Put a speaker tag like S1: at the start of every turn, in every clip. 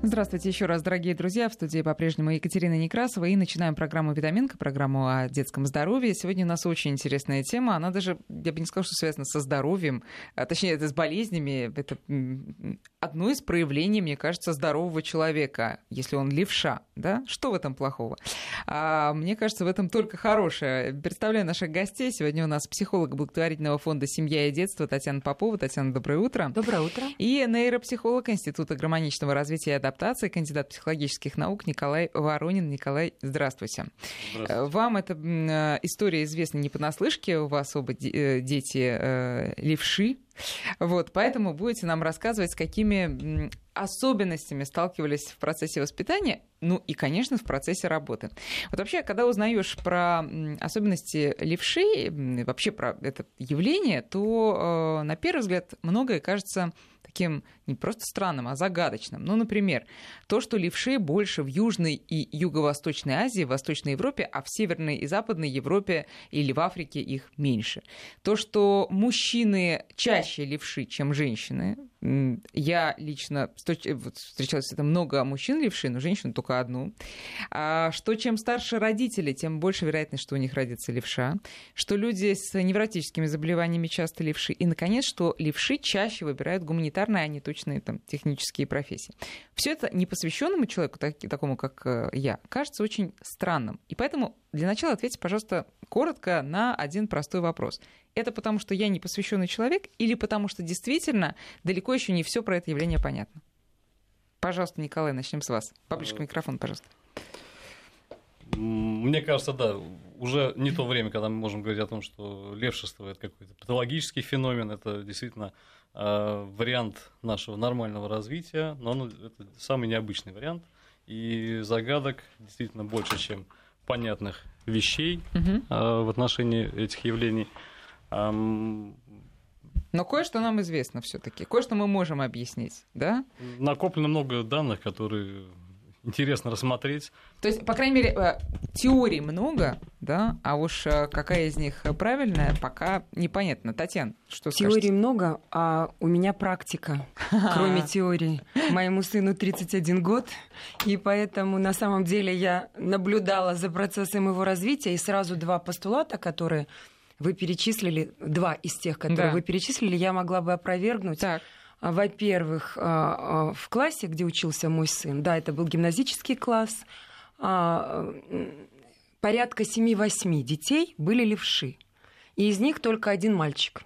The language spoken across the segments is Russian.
S1: Здравствуйте еще раз, дорогие друзья. В студии по-прежнему Екатерина Некрасова. И начинаем программу «Витаминка», программу о детском здоровье. Сегодня у нас очень интересная тема. Она даже, я бы не сказала, что связана со здоровьем, а, точнее, это с болезнями. Это одно из проявлений, мне кажется, здорового человека, если он левша. Да? Что в этом плохого? А, мне кажется, в этом только хорошее. Представляю наших гостей. Сегодня у нас психолог благотворительного фонда «Семья и детство» Татьяна Попова. Татьяна, доброе утро.
S2: Доброе утро.
S1: И нейропсихолог Института гармоничного развития адаптации, кандидат психологических наук Николай Воронин. Николай, здравствуйте. здравствуйте. Вам эта э, история известна не понаслышке, у вас оба э, дети э, левши, вот, поэтому будете нам рассказывать, с какими особенностями сталкивались в процессе воспитания, ну и, конечно, в процессе работы. Вот вообще, когда узнаешь про особенности левши, вообще про это явление, то на первый взгляд многое кажется таким не просто странным, а загадочным. Ну, например, то, что левши больше в Южной и Юго-Восточной Азии, в Восточной Европе, а в Северной и Западной Европе или в Африке их меньше. То, что мужчины чаще левши, чем женщины. Я лично встречалась с это много мужчин левши, но женщин только одну. А что чем старше родители, тем больше вероятность, что у них родится левша. Что люди с невротическими заболеваниями часто левши. И, наконец, что левши чаще выбирают гуманитарные, а не точные там, технические профессии. Все это непосвященному человеку, так, такому как э, я, кажется очень странным. И поэтому для начала ответьте, пожалуйста, коротко на один простой вопрос. Это потому, что я непосвященный человек, или потому что действительно далеко еще не все про это явление понятно? Пожалуйста, Николай, начнем с вас. Поближе к микрофону, пожалуйста.
S3: Мне кажется, да, уже не то время, когда мы можем говорить о том, что левшество это какой-то патологический феномен, это действительно э, вариант нашего нормального развития, но он, это самый необычный вариант, и загадок действительно больше, чем понятных вещей угу. э, в отношении этих явлений.
S1: Но кое-что нам известно все-таки, кое-что мы можем объяснить, да?
S3: Накоплено много данных, которые интересно рассмотреть.
S1: То есть, по крайней мере, э, теорий много, да, а уж э, какая из них правильная, пока непонятно. Татьяна, что
S2: Теорий
S1: скажете?
S2: много, а у меня практика, кроме теории. Моему сыну 31 год, и поэтому на самом деле я наблюдала за процессом его развития, и сразу два постулата, которые вы перечислили, два из тех, которые да. вы перечислили, я могла бы опровергнуть. Так. А, во-первых, а, а, в классе, где учился мой сын, да, это был гимназический класс, порядка 7-8 детей были левши. И из них только один мальчик.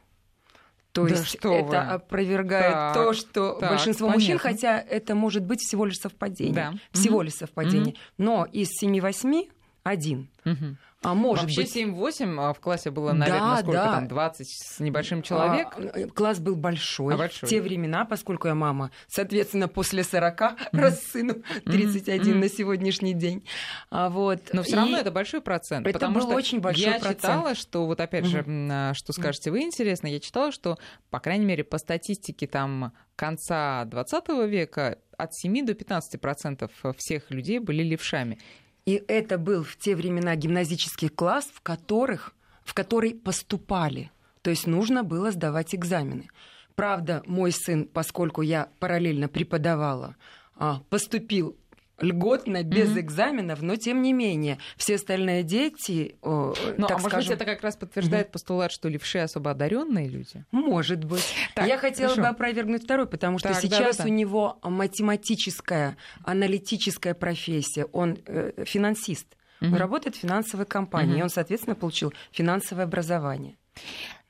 S2: То да есть это вы. опровергает так, то, что так, большинство понятно. мужчин, хотя это может быть всего лишь совпадение. Да. Всего угу. лишь совпадение. Угу. Но из 7-8 один. Угу.
S1: А может Вообще быть... 7-8 а в классе было, наверное, да, сколько да. там, 20 с небольшим а, человек?
S2: А, класс был большой, а большой. В те времена, поскольку я мама, соответственно, после 40, mm-hmm. раз сыну 31 mm-hmm. на сегодняшний день. А, вот.
S1: Но все равно это большой процент.
S2: Это
S1: потому
S2: был
S1: что
S2: очень большой
S1: я
S2: процент.
S1: читала, что вот опять mm-hmm. же, что скажете вы интересно, я читала, что, по крайней мере, по статистике там конца 20 века от 7 до 15 процентов всех людей были левшами.
S2: И это был в те времена гимназический класс, в, которых, в который поступали. То есть нужно было сдавать экзамены. Правда, мой сын, поскольку я параллельно преподавала, а, поступил льготно, без mm-hmm. экзаменов, но тем не менее, все остальные дети,
S1: ну, так а скажем... может быть, это как раз подтверждает mm-hmm. постулат, что левши особо одаренные люди?
S2: Может быть. Так, Я хотела хорошо. бы опровергнуть второй, потому что так, сейчас да, да. у него математическая, аналитическая профессия, он э, финансист. Mm-hmm. Он работает в финансовой компании, mm-hmm. и он, соответственно, получил финансовое образование.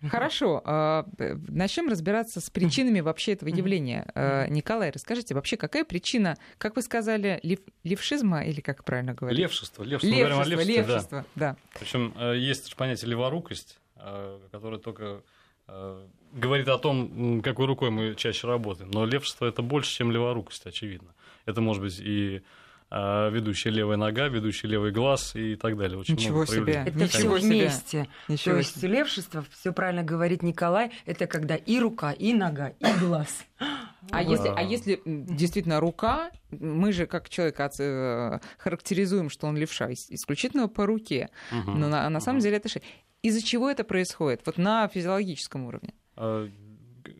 S1: Хорошо. А, начнем разбираться с причинами вообще этого явления. А, Николай, расскажите, вообще какая причина, как вы сказали, лев, левшизма или как правильно говорить?
S3: Левшество.
S1: Левшество, левшество, левшество, левшество да. да.
S3: Причем э, есть понятие леворукость, э, которое только э, говорит о том, какой рукой мы чаще работаем. Но левшество это больше, чем леворукость, очевидно. Это может быть и а, ведущая левая нога, ведущий левый глаз и так далее.
S1: Очень Ничего много себе.
S2: Это все вместе. Ничего То есть себе. левшество, все правильно говорит Николай, это когда и рука, и нога, и глаз.
S1: А, если, а если действительно рука, мы же как человек э, характеризуем, что он левша исключительно по руке, угу. но на, на самом угу. деле это шея. Из-за чего это происходит? Вот на физиологическом уровне. А,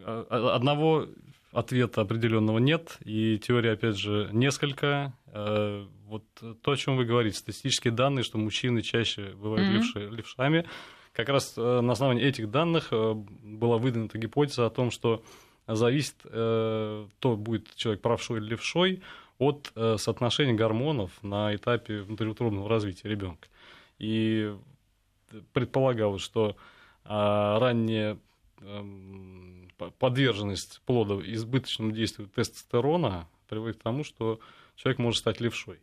S3: а, одного ответа определенного нет, и теория, опять же, несколько. Э, вот то, о чем вы говорите, статистические данные, что мужчины чаще бывают mm-hmm. левши, левшами, как раз э, на основании этих данных э, была выдвинута гипотеза о том, что зависит, то будет человек правшой или левшой, от соотношения гормонов на этапе внутриутробного развития ребенка. И предполагалось, что ранняя эм, подверженность плода избыточному действию тестостерона приводит к тому, что человек может стать левшой.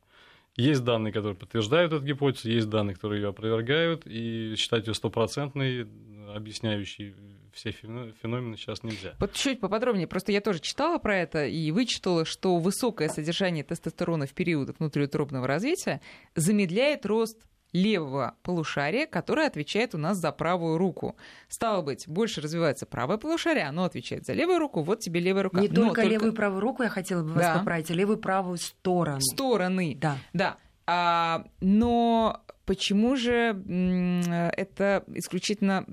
S3: Есть данные, которые подтверждают эту гипотезу, есть данные, которые ее опровергают, и считать ее стопроцентной, объясняющей все феномены сейчас нельзя.
S1: Вот чуть поподробнее. Просто я тоже читала про это и вычитала, что высокое содержание тестостерона в период внутриутробного развития замедляет рост левого полушария, которое отвечает у нас за правую руку. Стало быть, больше развивается правое полушарие, оно отвечает за левую руку, вот тебе левая рука.
S2: Не Но только, только левую и правую руку, я хотела бы вас да. поправить, а левую и правую сторону.
S1: Стороны. Да. Да. А, но почему же это исключительно...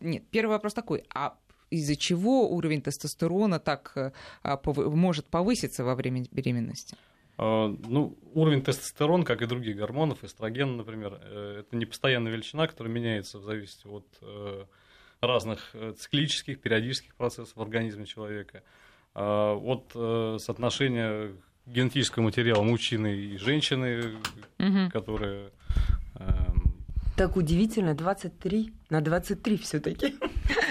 S1: Нет, первый вопрос такой. А из-за чего уровень тестостерона так а, может повыситься во время беременности?
S3: А, ну, уровень тестостерона, как и других гормонов, эстроген, например, э, это не постоянная величина, которая меняется в зависимости от э, разных э, циклических, периодических процессов в организме человека, а, от соотношения генетического материала мужчины и женщины, угу. которые
S2: эм, так удивительно, 23 на 23 все таки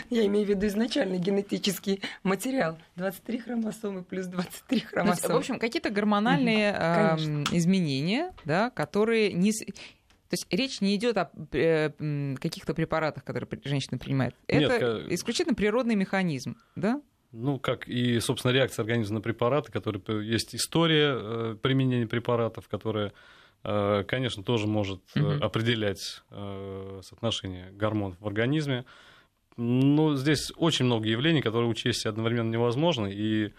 S2: Я имею в виду изначальный генетический материал. 23 хромосомы плюс 23 хромосомы.
S1: Есть, в общем, какие-то гормональные э, изменения, да, которые не... То есть речь не идет о э, каких-то препаратах, которые женщина принимает. Это Нет, исключительно природный механизм, да?
S3: Ну, как и, собственно, реакция организма на препараты, которые есть история э, применения препаратов, которая конечно, тоже может угу. определять э, соотношение гормонов в организме. Но здесь очень много явлений, которые учесть одновременно невозможно. И,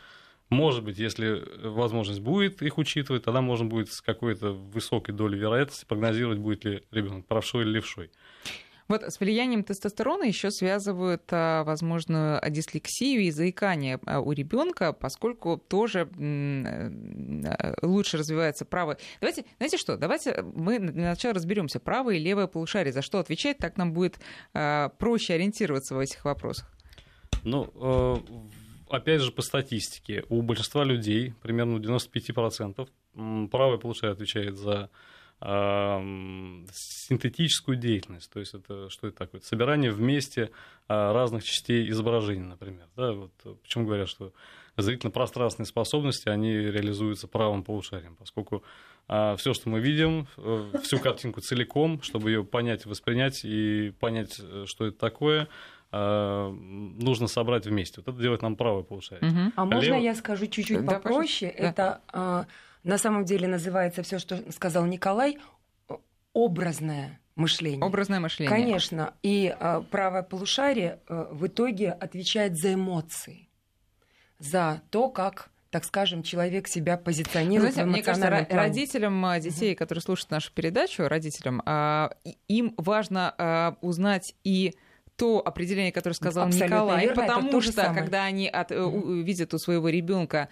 S3: может быть, если возможность будет их учитывать, тогда можно будет с какой-то высокой долей вероятности прогнозировать, будет ли ребенок правшой или левшой.
S1: Вот с влиянием тестостерона еще связывают а, возможную дислексию и заикание а, у ребенка, поскольку тоже э, лучше развивается правое. Давайте, знаете что, давайте мы для начала разберемся, правое и левое полушарие, за что отвечает, так нам будет а, проще ориентироваться в этих вопросах.
S3: Ну, э, опять же, по статистике, у большинства людей, примерно у 95%, правое полушарие отвечает за синтетическую деятельность. То есть это что это такое? Собирание вместе а, разных частей изображения, например. Да, вот, почему говорят, что зрительно-пространственные способности, они реализуются правым полушарием, поскольку а, все, что мы видим, э, всю картинку целиком, чтобы ее понять, воспринять и понять, э, что это такое, а, нужно собрать вместе. Вот это делает нам правое полушарие.
S2: Угу. А можно Лев... я скажу чуть-чуть да, попроще? Да. Это на самом деле называется все, что сказал Николай, образное мышление.
S1: Образное мышление.
S2: Конечно. И э, правое полушарие э, в итоге отвечает за эмоции, за то, как так скажем, человек себя позиционирует
S1: Знаете, в мне кажется, плане. родителям а, детей, которые слушают нашу передачу, родителям, а, им важно узнать и то определение, которое сказал Абсолютно Николай, верно, потому что самое. когда они от, mm. видят у своего ребенка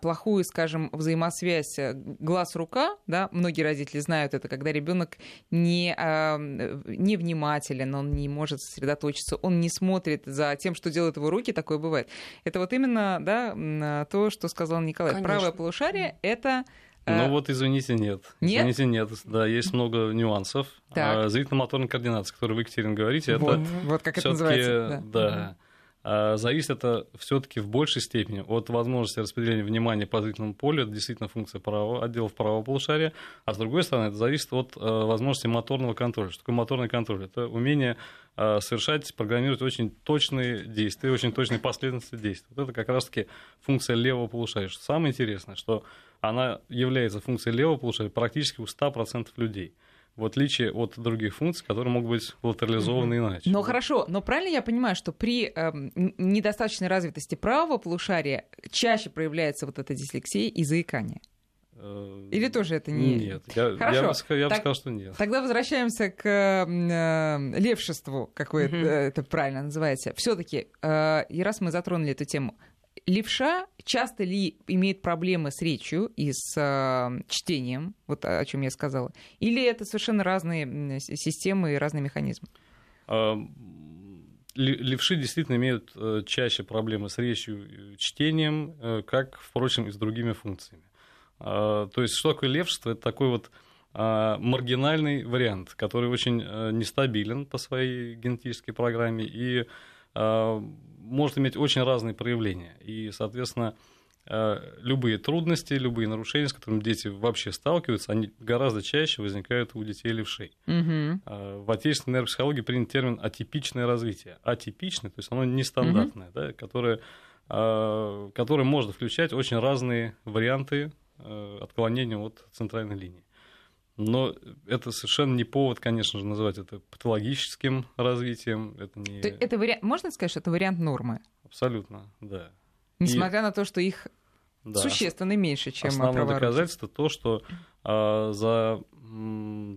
S1: плохую, скажем, взаимосвязь э, глаз-рука, да, многие родители знают это, когда ребенок не, а, не внимателен, он не может сосредоточиться, он не смотрит за тем, что делают его руки, такое бывает. Это вот именно да, то, что сказал Николай. Конечно. Правое полушарие — это
S3: ну вот, извините, нет.
S1: Нет?
S3: Извините, нет. Да, есть много нюансов. Так. А зрительно-моторная координация, которую вы, Екатерина, говорите, вот, это
S1: вот как это называется.
S3: Да. да. А зависит это все-таки в большей степени от возможности распределения внимания по зрительному полю. Это действительно функция правого, отделов правого полушария. А с другой стороны, это зависит от возможности моторного контроля. Что такое моторный контроль? Это умение совершать, программировать очень точные действия, очень точные последовательности действий. Вот это как раз-таки функция левого полушария. Что самое интересное, что она является функцией левого полушария практически у 100% людей в отличие от других функций, которые могут быть латерализованы mm-hmm. иначе.
S1: Но хорошо, но правильно я понимаю, что при э, недостаточной развитости правого полушария чаще проявляется вот эта дислексия и заикание? Э, Или тоже это не...
S3: Нет, я, Хорошо. я, бы, я бы сказал, что нет.
S1: Тогда возвращаемся к э, левшеству, как вы mm-hmm. это правильно называете. все таки э, и раз мы затронули эту тему, левша часто ли имеет проблемы с речью и с э, чтением, вот о чем я сказала, или это совершенно разные системы и разные механизмы?
S3: А, левши действительно имеют э, чаще проблемы с речью и чтением, э, как, впрочем, и с другими функциями. А, то есть, что такое левшество? Это такой вот а, маргинальный вариант, который очень э, нестабилен по своей генетической программе и может иметь очень разные проявления. И, соответственно, любые трудности, любые нарушения, с которыми дети вообще сталкиваются, они гораздо чаще возникают у детей левшей. Угу. В отечественной нейропсихологии принят термин атипичное развитие. Атипичное, то есть оно нестандартное, угу. да, которое, которое может включать очень разные варианты отклонения от центральной линии. Но это совершенно не повод, конечно же, называть это патологическим развитием. Это не...
S1: это вари... Можно сказать, что это вариант нормы?
S3: Абсолютно, да.
S1: Несмотря И... на то, что их да. существенно меньше, чем
S3: Основное доказательство то, что а, за,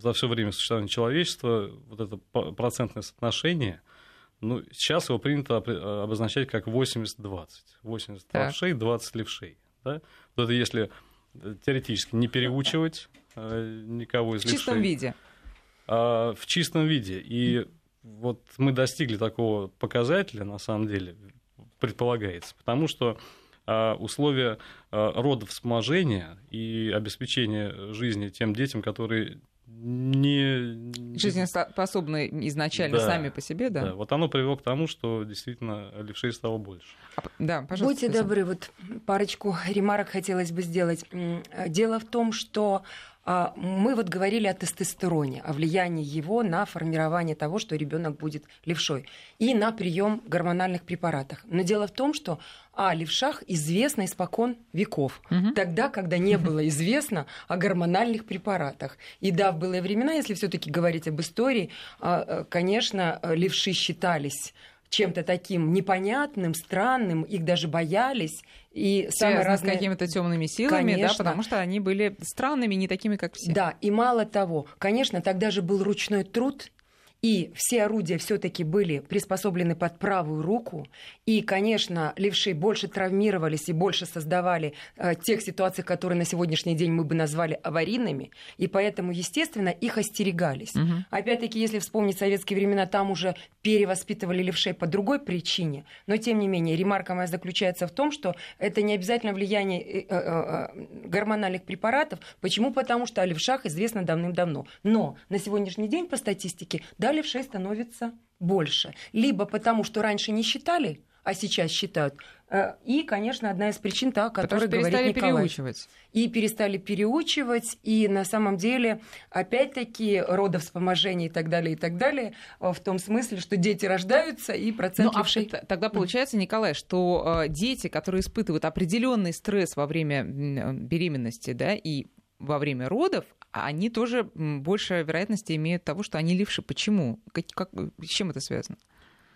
S3: за все время существования человечества вот это процентное соотношение, ну, сейчас его принято обозначать как 80-20. 80 правшей, 20 левшей. Да? Вот это если теоретически не переучивать э, никого из
S1: В чистом виде.
S3: А, в чистом виде. И вот мы достигли такого показателя, на самом деле, предполагается, потому что а, условия а, родовспоможения и обеспечения жизни тем детям, которые не...
S1: Жизнеспособны изначально да, сами по себе, да?
S3: Да, вот оно привело к тому, что действительно левшей стало больше.
S2: А, да, пожалуйста. Будьте спасибо. добры, вот парочку ремарок хотелось бы сделать. Дело в том, что мы вот говорили о тестостероне, о влиянии его на формирование того, что ребенок будет левшой, и на прием гормональных препаратов. Но дело в том, что о левшах известно испокон веков, угу. тогда, когда не было известно о гормональных препаратах. И да, в былые времена, если все-таки говорить об истории, а, конечно, левши считались чем-то таким непонятным, странным, их даже боялись.
S1: И самые разные... с какими-то темными силами, конечно. да, потому что они были странными, не такими, как все.
S2: Да, и мало того, конечно, тогда же был ручной труд, и все орудия все-таки были приспособлены под правую руку. И, конечно, левши больше травмировались и больше создавали э, тех ситуаций, которые на сегодняшний день мы бы назвали аварийными. И поэтому, естественно, их остерегались. Угу. Опять-таки, если вспомнить советские времена, там уже перевоспитывали левшей по другой причине. Но, тем не менее, ремарка моя заключается в том, что это не обязательно влияние э, э, э, гормональных препаратов. Почему? Потому что о левшах известно давным-давно. Но на сегодняшний день по статистике, да, левшей становится больше. Либо потому, что раньше не считали, а сейчас считают. Э, и, конечно, одна из причин та, о которой говорит перестали Николай. переучивать. И перестали переучивать, и на самом деле, опять-таки, родовспоможение и так далее, и так далее, э, в том смысле, что дети рождаются, и процент ну, левшей...
S1: а Тогда получается, Николай, что э, дети, которые испытывают определенный стресс во время беременности, да, и во время родов, они тоже больше вероятности имеют того, что они левши. Почему? Как, как, с чем это связано?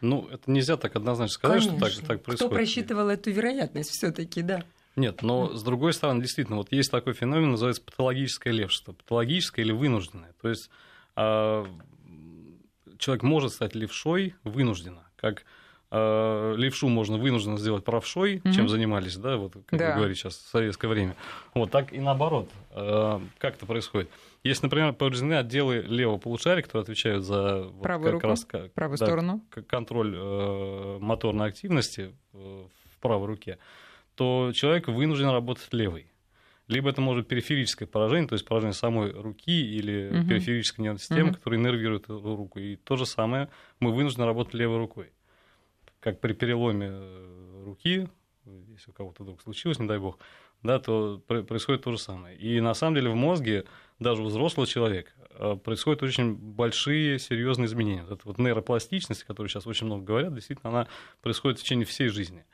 S3: Ну, это нельзя так однозначно сказать, Конечно. что так, так происходит.
S2: Кто просчитывал эту вероятность все-таки, да?
S3: Нет, но с другой стороны, действительно, вот есть такой феномен, называется патологическое левшество. Патологическое или вынужденное. То есть э, человек может стать левшой вынужденно, как левшу можно вынужденно сделать правшой, mm-hmm. чем занимались, да, вот как да. вы говорите сейчас в советское время. Вот так и наоборот. Э, как это происходит? Если, например, повреждены отделы левого полушария, которые отвечают за вот,
S1: правую как руку, раз, как, правую да, сторону.
S3: контроль э, моторной активности э, в правой руке, то человек вынужден работать левой. Либо это может быть периферическое поражение, то есть поражение самой руки или угу. периферической нервной системы, угу. которая иннервирует эту руку. И то же самое, мы вынуждены работать левой рукой. Как при переломе э, руки, если у кого-то вдруг случилось, не дай бог, да, то происходит то же самое. И на самом деле в мозге даже у взрослого человека э, происходят очень большие, серьезные изменения. Это вот нейропластичность, о которой сейчас очень много говорят, действительно, она происходит в течение всей жизни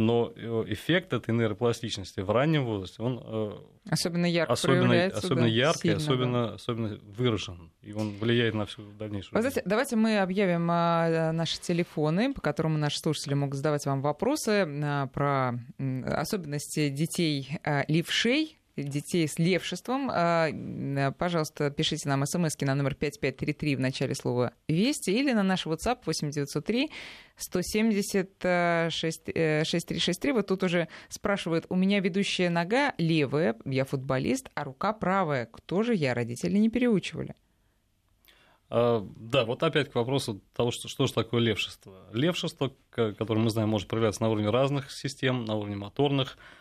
S3: но э, эффект этой нейропластичности в раннем возрасте, он
S1: э, особенно ярко
S3: особенно, особенно да, яркий, сильно, особенно, да. особенно выражен, и он влияет на всю дальнейшую
S1: Вы знаете, давайте мы объявим а, наши телефоны, по которым наши слушатели могут задавать вам вопросы а, про особенности детей а, левшей, детей с левшеством, э, пожалуйста, пишите нам смс на номер 5533 в начале слова «Вести» или на наш WhatsApp 8903 170 6363. Вот тут уже спрашивают, у меня ведущая нога левая, я футболист, а рука правая. Кто же я? Родители не переучивали.
S3: А, да, вот опять к вопросу того, что, что же такое левшество. Левшество, которое мы знаем, может проявляться на уровне разных систем, на уровне моторных, а,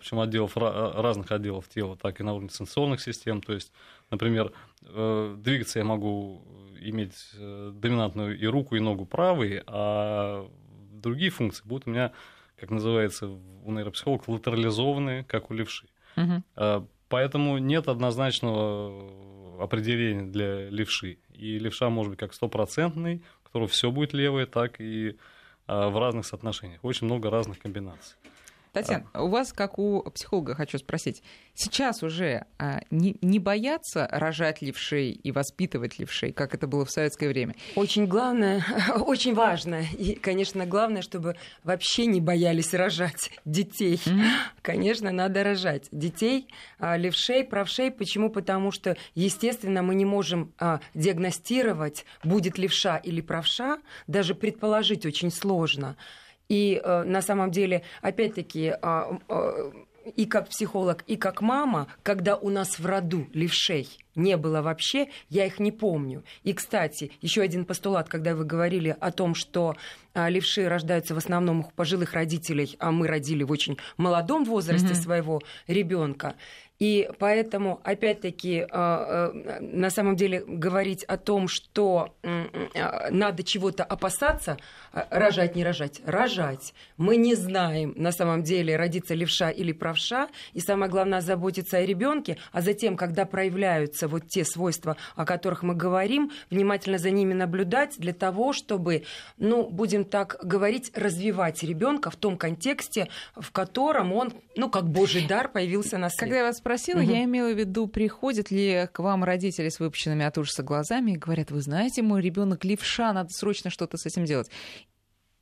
S3: причем отделов, а, разных отделов тела, так и на уровне сенсорных систем. То есть, например, э, двигаться я могу иметь э, доминантную и руку, и ногу правой, а другие функции будут у меня, как называется у нейропсихологов, латерализованные, как у левши. Угу. Поэтому нет однозначного определения для левши и левша может быть как стопроцентный, у которого все будет левое, так и а, в разных соотношениях. Очень много разных комбинаций.
S1: Татьяна, а. у вас, как у психолога, хочу спросить, сейчас уже а, не, не боятся рожать левшей и воспитывать левшей, как это было в советское время?
S2: Очень главное, очень важно, и, конечно, главное, чтобы вообще не боялись рожать детей. Mm-hmm. Конечно, надо рожать детей, а, левшей, правшей. Почему? Потому что, естественно, мы не можем а, диагностировать, будет левша или правша, даже предположить очень сложно. И э, на самом деле, опять-таки, э, э, и как психолог, и как мама, когда у нас в роду левшей не было вообще, я их не помню. И, кстати, еще один постулат, когда вы говорили о том, что а, левши рождаются в основном у пожилых родителей, а мы родили в очень молодом возрасте mm-hmm. своего ребенка. И поэтому, опять-таки, а, а, на самом деле говорить о том, что надо чего-то опасаться, рожать, не рожать, рожать. Мы не знаем, на самом деле, родиться левша или правша, и самое главное, заботиться о ребенке, а затем, когда проявляются вот те свойства, о которых мы говорим, внимательно за ними наблюдать для того, чтобы, ну, будем так говорить, развивать ребенка в том контексте, в котором он, ну, как божий дар появился на свет.
S1: Когда я вас спросила, угу. я имела в виду, приходят ли к вам родители с выпущенными от ужаса глазами и говорят, вы знаете, мой ребенок левша, надо срочно что-то с этим делать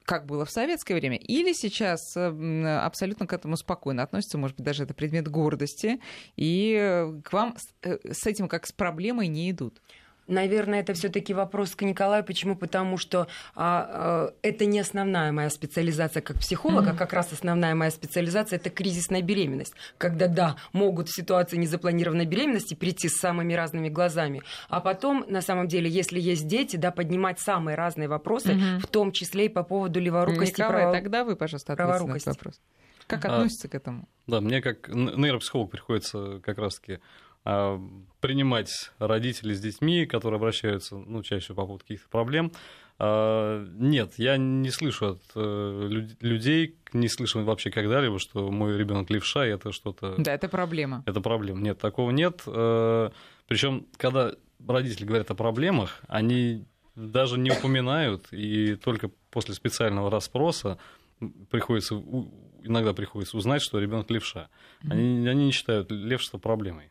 S1: как было в советское время, или сейчас абсолютно к этому спокойно относятся, может быть, даже это предмет гордости, и э, к вам с э, этим как с проблемой не идут?
S2: Наверное, это все-таки вопрос к Николаю. Почему? Потому что а, а, это не основная моя специализация как психолога, mm-hmm. как раз основная моя специализация это кризисная беременность. Когда, да, могут в ситуации незапланированной беременности прийти с самыми разными глазами, а потом, на самом деле, если есть дети, да, поднимать самые разные вопросы, mm-hmm. в том числе и по поводу леворукости.
S1: Николай, право... тогда вы, пожалуйста, ответьте на этот вопрос. Как а, относится к этому?
S3: Да, мне как нейропсихолог приходится как раз-таки а, принимать родителей с детьми, которые обращаются, ну, чаще по поводу каких-то проблем. А, нет, я не слышу от э, людей, не слышал вообще когда-либо, что мой ребенок левша, и это что-то...
S1: Да, это проблема.
S3: Это проблема. Нет, такого нет. Э, Причем, когда родители говорят о проблемах, они даже не упоминают, и только после специального расспроса приходится, иногда приходится узнать, что ребенок левша. Они, они не считают левшество проблемой.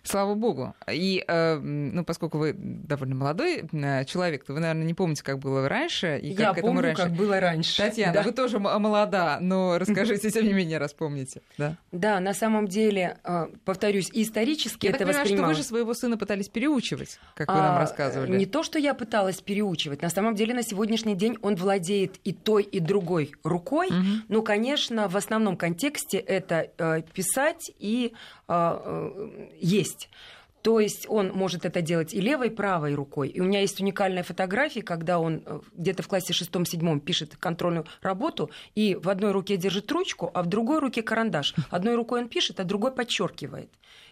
S1: Слава богу. И, э, ну, поскольку вы довольно молодой э, человек, то вы, наверное, не помните, как было раньше. И как
S2: Я
S1: к
S2: этому
S1: помню, раньше.
S2: как было раньше.
S1: Татьяна, да. вы тоже молода, но расскажите, тем не менее, раз помните.
S2: Да, да на самом деле, э, повторюсь, исторически
S1: я
S2: это
S1: так
S2: понимаю,
S1: что вы же своего сына пытались переучивать, как вы нам а, рассказывали.
S2: Не то, что я пыталась переучивать. На самом деле, на сегодняшний день он владеет и той, и другой рукой. Угу. Но, конечно, в основном контексте это писать и есть есть. То есть он может это делать и левой, и правой рукой. И у меня есть уникальная фотография, когда он э, где-то в классе шестом-седьмом пишет контрольную работу, и в одной руке держит ручку, а в другой руке карандаш. Одной рукой он пишет, а другой подчеркивает.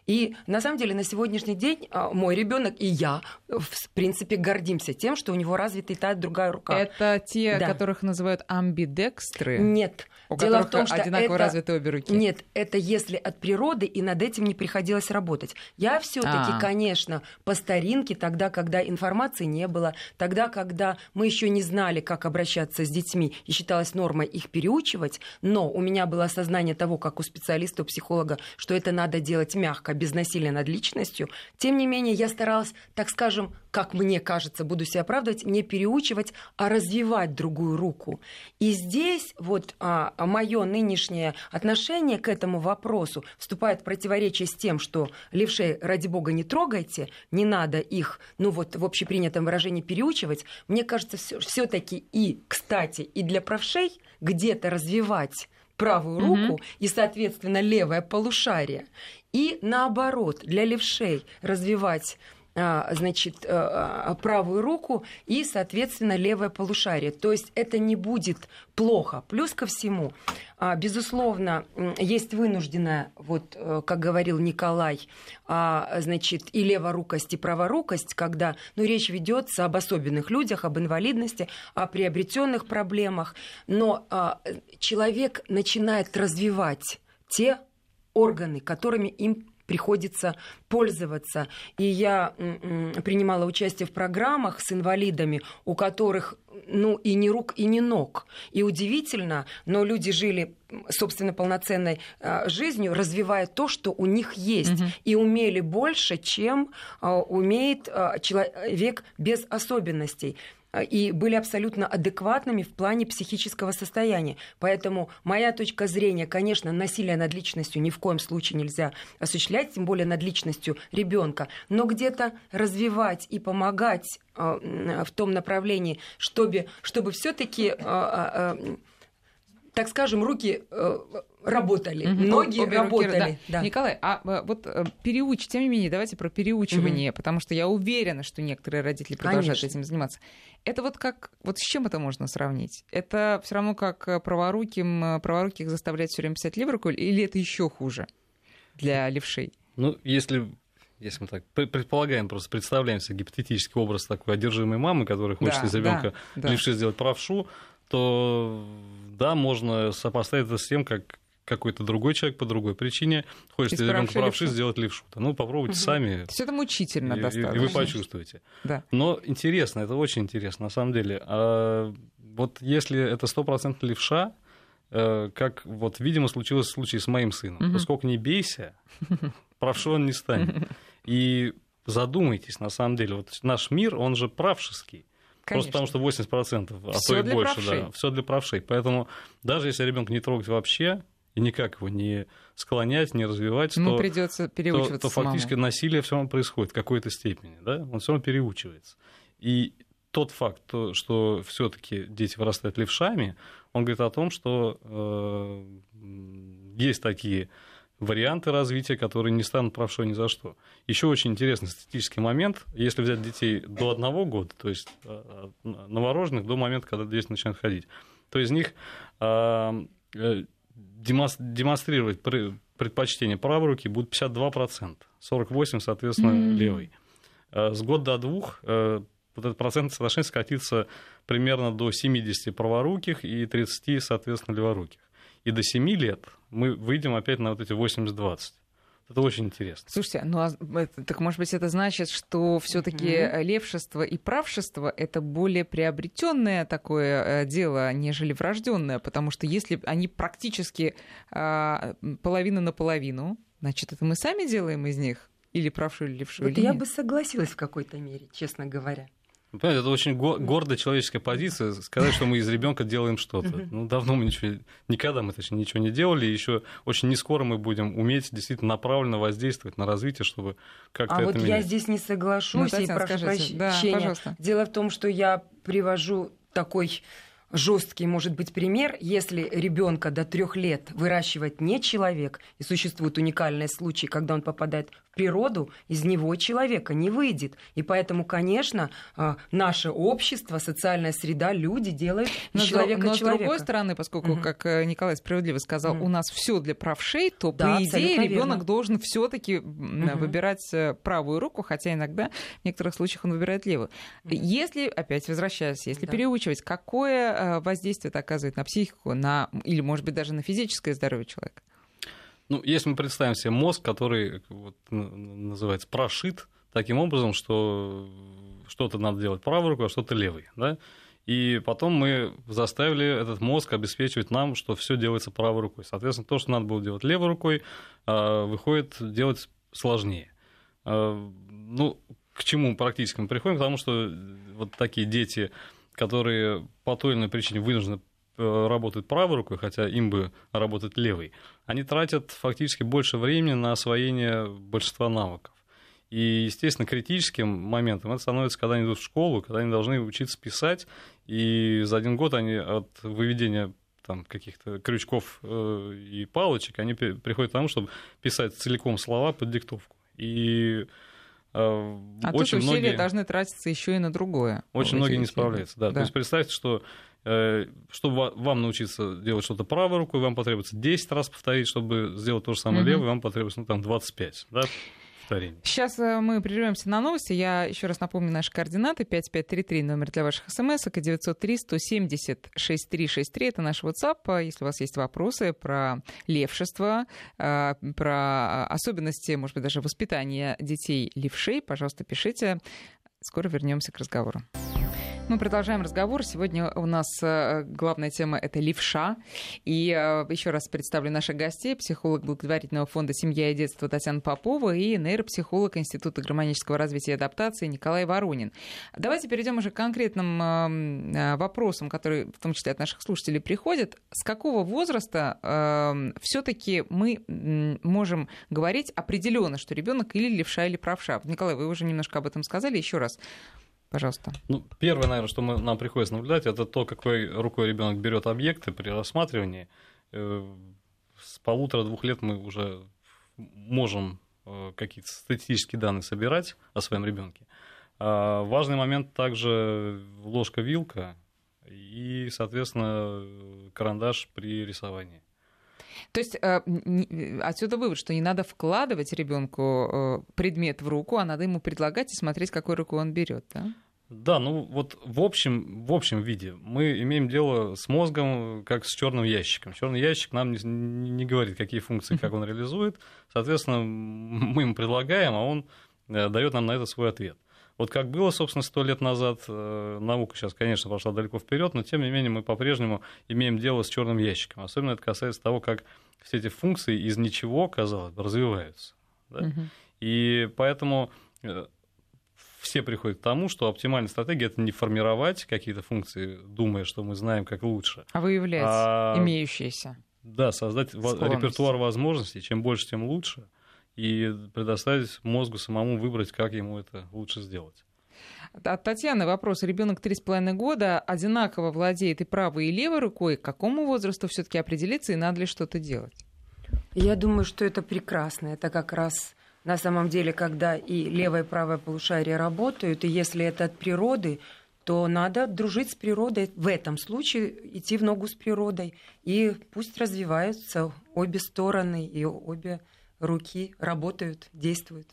S2: И на самом деле на сегодняшний день а, мой ребенок и я, в принципе, гордимся тем, что у него развита и та, и другая рука.
S1: Это те, да. которых называют амбидекстры?
S2: Нет.
S1: У Дело в том, что одинаково это... развиты обе руки?
S2: Нет, это если от природы, и над этим не приходилось работать. Я все таки А-а-а. конечно, по старинке, тогда, когда информации не было, тогда, когда мы еще не знали, как обращаться с детьми, и считалось нормой их переучивать, но у меня было осознание того, как у специалиста, у психолога, что это надо делать мягко, без насилия над личностью. Тем не менее, я старалась, так скажем, как мне кажется, буду себя оправдывать, не переучивать, а развивать другую руку. И здесь вот а, мое нынешнее отношение к этому вопросу вступает в противоречие с тем, что левшей, ради бога, не трогайте, не надо их, ну вот в общепринятом выражении переучивать. Мне кажется, все-таки и, кстати, и для правшей где-то развивать правую руку mm-hmm. и, соответственно, левое полушарие. И наоборот, для левшей развивать а, значит, э, а, правую руку и, соответственно, левое полушарие. То есть это не будет плохо. Плюс ко всему, а, безусловно, есть вынужденная, вот, э, как говорил Николай, значит, и леворукость, и праворукость, когда ну, речь ведется об особенных людях, об инвалидности, о приобретенных проблемах, но человек начинает развивать те органы, которыми им приходится пользоваться. И я принимала участие в программах с инвалидами, у которых ну и ни рук, и ни ног. И удивительно, но люди жили, собственно, полноценной э, жизнью, развивая то, что у них есть, угу. и умели больше, чем э, умеет э, человек без особенностей. Э, и были абсолютно адекватными в плане психического состояния. Поэтому моя точка зрения, конечно, насилие над личностью ни в коем случае нельзя осуществлять, тем более над личностью ребенка, но где-то развивать и помогать э, в том направлении, чтобы, чтобы все-таки э, так скажем, руки работали, угу. ноги Обе работали.
S1: Руки, да. Да. Николай, а э, вот э, переуч, тем не менее, давайте про переучивание, угу. потому что я уверена, что некоторые родители продолжают Конечно. этим заниматься. Это вот как, вот с чем это можно сравнить? Это все равно как э, праворуким, праворуких заставлять все время писать Ливерпуль, или это еще хуже для левшей?
S3: Ну, если если мы так предполагаем, просто представляем себе гипотетический образ такой одержимой мамы, которая хочет да, из ребенка да, левши да. сделать правшу, то да, можно сопоставить это с тем, как какой-то другой человек по другой причине хочет ребенка правши сделать левшу. Ну, попробуйте угу. сами.
S1: Все это мучительно
S3: и,
S1: достаточно.
S3: И вы почувствуете.
S1: Да.
S3: Но интересно, это очень интересно, на самом деле. А вот если это стопроцентно левша, э, как вот, видимо, случилось в случае с моим сыном. Угу. Поскольку не бейся, правшой он не станет. И задумайтесь, на самом деле, вот наш мир, он же правшеский. Конечно. Просто потому что 80%, а Всё то и больше, правшей. да, все для правшей. Поэтому даже если ребенка не трогать вообще, и никак его не склонять, не развивать,
S1: Ему то, придется переучиваться
S3: то, то фактически самому. насилие все равно происходит в какой-то степени, да? он все равно переучивается. И тот факт, что все-таки дети вырастают левшами, он говорит о том, что э, есть такие варианты развития, которые не станут правшой ни за что. Еще очень интересный статистический момент. Если взять детей до одного года, то есть э, новорожденных до момента, когда дети начинают ходить, то из них э, э, демонстрировать предпочтение правой руки будут 52%, 48% соответственно mm-hmm. левой. С года до двух вот этот процент соотношение скатится примерно до 70 праворуких и 30, соответственно, леворуких и до 7 лет мы выйдем опять на вот эти 80-20. Это очень интересно.
S1: Слушайте, ну а, так может быть это значит, что все-таки mm-hmm. левшество и правшество это более приобретенное такое э, дело, нежели врожденное, потому что если они практически а, половина на половину, значит это мы сами делаем из них или правшую или левшую.
S2: Вот я бы согласилась в какой-то мере, честно говоря.
S3: Понимаете, это очень гордая человеческая позиция, сказать, что мы из ребенка делаем что-то. Ну, давно мы ничего, никогда мы точнее ничего не делали, и еще очень не скоро мы будем уметь действительно направленно воздействовать на развитие, чтобы как-то
S2: а
S3: это
S2: вот
S3: менять.
S2: я здесь не соглашусь, ну, и прошу скажите. прощения. Да, Дело в том, что я привожу такой жесткий может быть пример, если ребенка до трех лет выращивать не человек, и существует уникальный случай, когда он попадает в природу, из него человека не выйдет. И поэтому, конечно, а, наше общество, социальная среда, люди делают но человека
S1: но
S2: человека.
S1: с другой стороны, поскольку, угу. как э, Николай справедливо сказал, угу. у нас все для правшей, то да, по идее ребенок должен все-таки угу. выбирать э, правую руку, хотя иногда в некоторых случаях он выбирает левую. Угу. Если, опять возвращаясь, если да. переучивать, какое э, воздействие это оказывает на психику, на или, может быть, даже на физическое здоровье человека?
S3: Ну, если мы представим себе мозг, который вот, называется прошит таким образом, что что-то надо делать правой рукой, а что-то левой, да, и потом мы заставили этот мозг обеспечивать нам, что все делается правой рукой. Соответственно, то, что надо было делать левой рукой, а, выходит делать сложнее. А, ну, к чему практически мы приходим? Потому что вот такие дети, которые по той или иной причине вынуждены э, работать правой рукой, хотя им бы работать левой, они тратят фактически больше времени на освоение большинства навыков. И, естественно, критическим моментом это становится, когда они идут в школу, когда они должны учиться писать, и за один год они от выведения там, каких-то крючков э, и палочек, они приходят к тому, чтобы писать целиком слова под диктовку. И
S1: а очень тут усилия многие... должны тратиться еще и на другое.
S3: Очень многие не справляются, да. да. То есть представьте, что э, чтобы вам научиться делать что-то правой рукой, вам потребуется 10 раз повторить, чтобы сделать то же самое угу. левой, вам потребуется ну, там, 25. Да?
S1: Повторений. Сейчас э, мы прервемся на новости. Я еще раз напомню наши координаты. 5533, номер для ваших смс, и 903 170 6363. Это наш WhatsApp. Если у вас есть вопросы про левшество, э, про особенности, может быть, даже воспитания детей левшей, пожалуйста, пишите. Скоро вернемся к разговору. Мы продолжаем разговор. Сегодня у нас э, главная тема — это левша. И э, еще раз представлю наших гостей. Психолог благотворительного фонда «Семья и детство» Татьяна Попова и нейропсихолог Института гармонического развития и адаптации Николай Воронин. Давайте перейдем уже к конкретным э, вопросам, которые в том числе от наших слушателей приходят. С какого возраста все-таки мы можем говорить определенно, что ребенок или левша, или правша? Николай, вы уже немножко об этом сказали. Еще раз Пожалуйста.
S3: Ну, первое, наверное, что мы, нам приходится наблюдать, это то, какой рукой ребенок берет объекты при рассматривании. Э, с полутора-двух лет мы уже можем э, какие-то статистические данные собирать о своем ребенке. А важный момент также ложка-вилка и, соответственно, карандаш при рисовании.
S1: То есть э, отсюда вывод, что не надо вкладывать ребенку э, предмет в руку, а надо ему предлагать и смотреть, какой рукой он берет, да?
S3: Да, ну вот в общем, в общем виде мы имеем дело с мозгом как с черным ящиком. Черный ящик нам не, не говорит, какие функции, как он реализует. Соответственно, мы ему предлагаем, а он э, дает нам на это свой ответ. Вот как было, собственно, сто лет назад, э, наука сейчас, конечно, пошла далеко вперед, но тем не менее мы по-прежнему имеем дело с черным ящиком. Особенно это касается того, как все эти функции из ничего, казалось бы, развиваются. Да? Угу. И поэтому э, все приходят к тому, что оптимальная стратегия это не формировать какие-то функции, думая, что мы знаем, как лучше,
S1: а выявлять а... имеющиеся.
S3: Да, создать репертуар возможностей. Чем больше, тем лучше и предоставить мозгу самому выбрать, как ему это лучше сделать.
S1: От Татьяны вопрос. Ребенок 3,5 года одинаково владеет и правой, и левой рукой. К какому возрасту все-таки определиться и надо ли что-то делать?
S2: Я думаю, что это прекрасно. Это как раз на самом деле, когда и левое и правое полушарие работают, и если это от природы, то надо дружить с природой. В этом случае идти в ногу с природой. И пусть развиваются обе стороны и обе руки работают, действуют.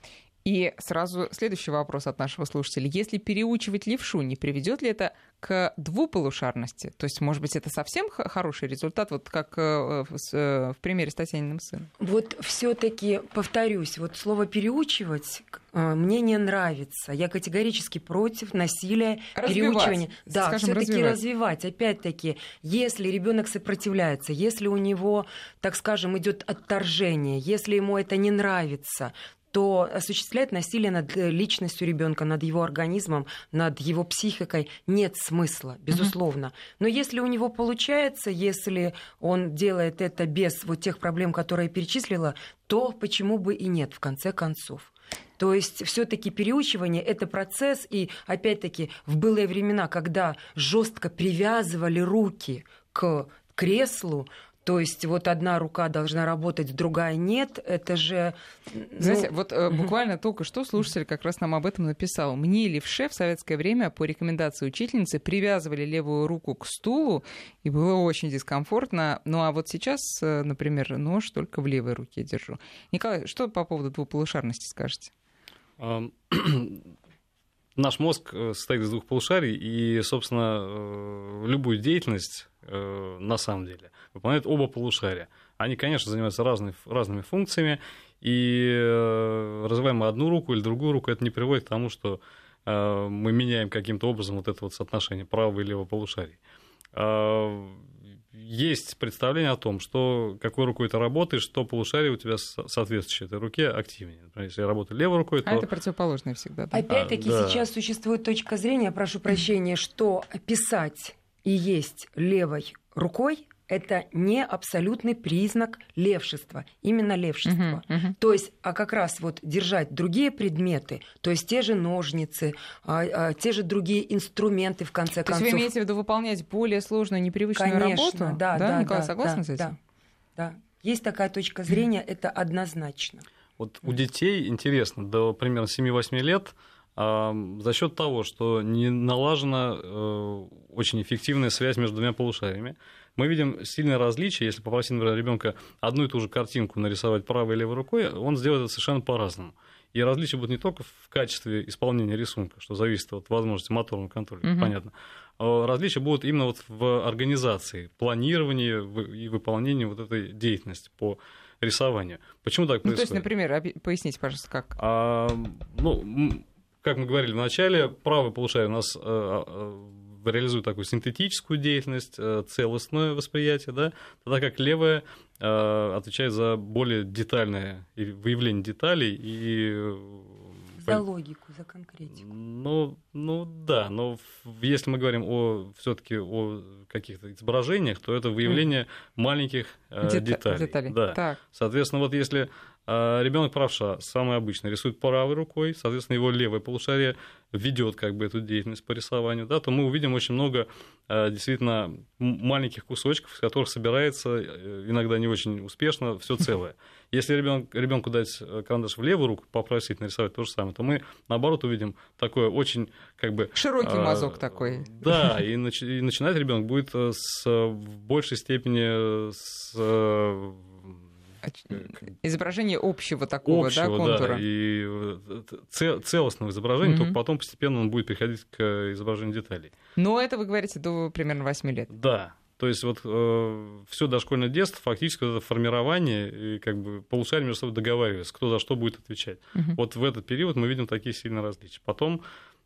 S1: И сразу следующий вопрос от нашего слушателя. Если переучивать левшу, не приведет ли это к двуполушарности? То есть, может быть, это совсем хороший результат, вот как э, э, в примере с Татьяниным сыном?
S2: Вот все-таки повторюсь, вот слово переучивать э, мне не нравится. Я категорически против насилия, развивать, переучивания. Да, все-таки развивать. Опять-таки, если ребенок сопротивляется, если у него, так скажем, идет отторжение, если ему это не нравится, то осуществлять насилие над э, личностью ребенка, над его организмом, над его психикой нет смысла, безусловно. Но если у него получается, если он делает это без вот тех проблем, которые я перечислила, то почему бы и нет, в конце концов. То есть все-таки переучивание это процесс, и опять-таки в былые времена, когда жестко привязывали руки к креслу, то есть вот одна рука должна работать, другая нет. Это же...
S1: Ну... Знаете, вот э, буквально только что слушатель как раз нам об этом написал. Мне левше в советское время по рекомендации учительницы привязывали левую руку к стулу, и было очень дискомфортно. Ну а вот сейчас, э, например, нож только в левой руке держу. Николай, что по поводу двуполушарности скажете?
S3: Наш мозг э, состоит из двух полушарий, и, собственно, э, любую деятельность, э, на самом деле, выполняют оба полушария. Они, конечно, занимаются разными, разными функциями, и э, развиваем одну руку или другую руку, это не приводит к тому, что э, мы меняем каким-то образом вот это вот соотношение правого и левого полушарий. Э, есть представление о том, что какой рукой ты работаешь, что полушарие у тебя соответствующее этой руке активнее. Например, если я работаю левой рукой,
S1: то... А это противоположное всегда.
S2: Да? Опять-таки а, да. сейчас существует точка зрения, прошу прощения, что писать и есть левой рукой это не абсолютный признак левшества, именно левшества. Uh-huh, uh-huh. То есть, а как раз вот держать другие предметы, то есть те же ножницы, а, а, те же другие инструменты, в конце
S1: то
S2: концов.
S1: То есть вы имеете в виду выполнять более сложную, непривычную
S2: Конечно,
S1: работу?
S2: Да, да,
S1: Николай,
S2: да,
S1: согласны
S2: да,
S1: с этим?
S2: Да, да. Есть такая точка зрения, это однозначно.
S3: Вот у детей интересно, до примерно 7-8 лет за счет того, что не налажена э, очень эффективная связь между двумя полушариями, мы видим сильное различие. Если попросить, например, ребенка одну и ту же картинку нарисовать правой и левой рукой, он сделает это совершенно по-разному. И различие будет не только в качестве исполнения рисунка, что зависит от возможности моторного контроля, угу. понятно. А различия будут именно вот в организации, планировании и выполнении вот этой деятельности по рисованию. Почему так происходит?
S1: Ну, то есть, например, поясните, пожалуйста, как?
S3: А, ну, как мы говорили в начале, правое полушарие у нас э, э, реализует такую синтетическую деятельность, э, целостное восприятие, да, тогда как левая э, отвечает за более детальное выявление деталей и
S2: э, за логику, за конкретику.
S3: Ну, ну да, но если мы говорим о все-таки о каких-то изображениях, то это выявление mm. маленьких Дета- деталей. деталей. Да. Так. Соответственно, вот если а ребенок правша, самый обычный, рисует правой рукой, соответственно, его левое полушарие ведет как бы эту деятельность по рисованию, да, то мы увидим очень много а, действительно маленьких кусочков, из которых собирается э, иногда не очень успешно все целое. Если ребенку дать э, карандаш в левую руку, попросить нарисовать то же самое, то мы наоборот увидим такое очень как бы
S1: широкий мазок а, такой.
S3: Да, и, нач, и начинать ребенок будет э, с в большей степени с
S1: изображение общего такого, общего, да, контура.
S3: Да, и э, целостного изображения, mm-hmm. только потом постепенно он будет переходить к изображению деталей.
S1: Но это вы говорите до примерно 8 лет.
S3: Да. То есть вот э, все дошкольное детство фактически это формирование и как бы полушария между собой договариваются, кто за что будет отвечать. Uh-huh. Вот в этот период мы видим такие сильные различия. Потом,